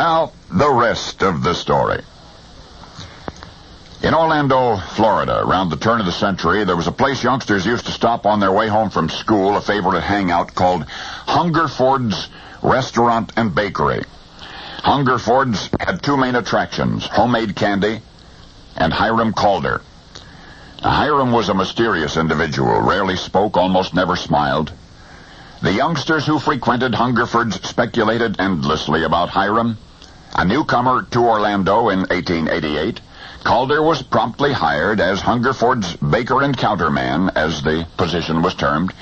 Now, the rest of the story. In Orlando, Florida, around the turn of the century, there was a place youngsters used to stop on their way home from school, a favorite hangout called Hungerford's Restaurant and Bakery. Hungerford's had two main attractions, homemade candy and Hiram Calder. Now, Hiram was a mysterious individual, rarely spoke, almost never smiled. The youngsters who frequented Hungerford's speculated endlessly about Hiram. A newcomer to Orlando in 1888, Calder was promptly hired as Hungerford's baker and counterman, as the position was termed.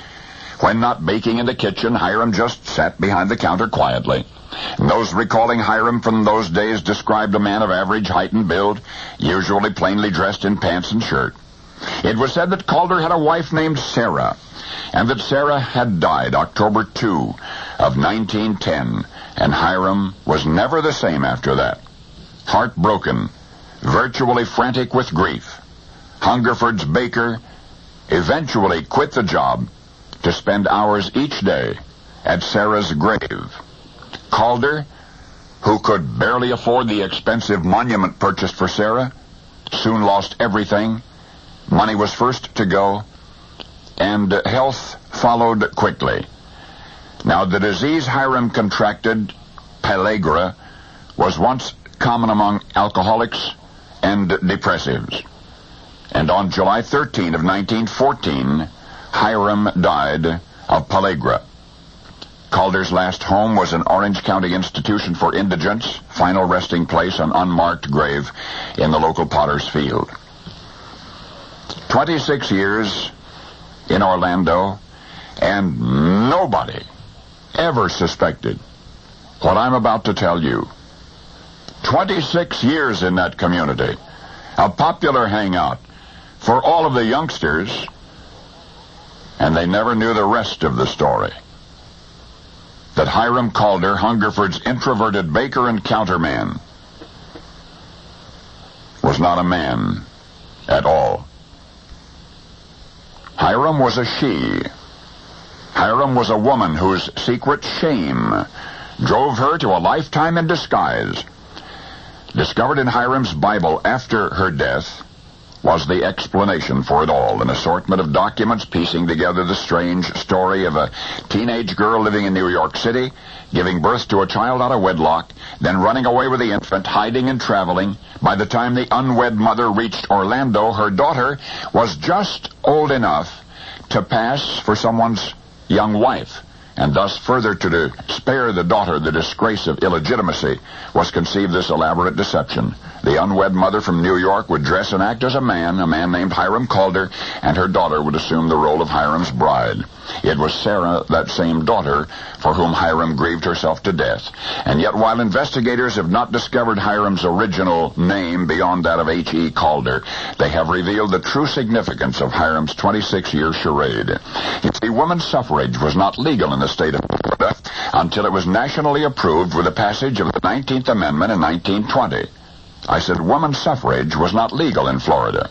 When not baking in the kitchen, Hiram just sat behind the counter quietly. Those recalling Hiram from those days described a man of average height and build, usually plainly dressed in pants and shirt. It was said that Calder had a wife named Sarah, and that Sarah had died October 2 of 1910, and Hiram was never the same after that. Heartbroken, virtually frantic with grief, Hungerford's baker eventually quit the job to spend hours each day at Sarah's grave. Calder, who could barely afford the expensive monument purchased for Sarah, soon lost everything. Money was first to go, and health followed quickly. Now, the disease Hiram contracted, pellagra, was once common among alcoholics and depressives. And on July 13 of 1914, Hiram died of pellagra. Calder's last home was an Orange County institution for indigents, final resting place an unmarked grave in the local potter's field. 26 years in Orlando, and nobody ever suspected what I'm about to tell you. 26 years in that community. A popular hangout for all of the youngsters, and they never knew the rest of the story. That Hiram Calder, Hungerford's introverted baker and counterman, was not a man at all. Hiram was a she. Hiram was a woman whose secret shame drove her to a lifetime in disguise. Discovered in Hiram's Bible after her death was the explanation for it all, an assortment of documents piecing together the strange story of a teenage girl living in New York City, giving birth to a child out of wedlock, then running away with the infant, hiding and traveling. By the time the unwed mother reached Orlando, her daughter was just old enough to pass for someone's young wife and thus further to spare the daughter the disgrace of illegitimacy, was conceived this elaborate deception. The unwed mother from New York would dress and act as a man, a man named Hiram Calder, and her daughter would assume the role of Hiram's bride. It was Sarah, that same daughter, for whom Hiram grieved herself to death. And yet, while investigators have not discovered Hiram's original name beyond that of H.E. Calder, they have revealed the true significance of Hiram's 26-year charade. You see, suffrage was not legal in the state of Florida until it was nationally approved with the passage of the 19th Amendment in 1920. I said woman suffrage was not legal in Florida.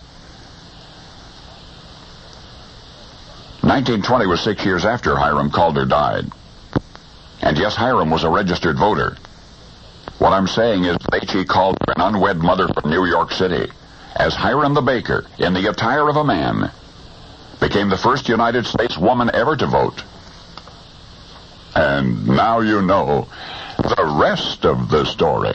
1920 was six years after Hiram Calder died. And yes, Hiram was a registered voter. What I'm saying is H.E. Calder, an unwed mother from New York City, as Hiram the baker, in the attire of a man, became the first United States woman ever to vote. And now you know the rest of the story.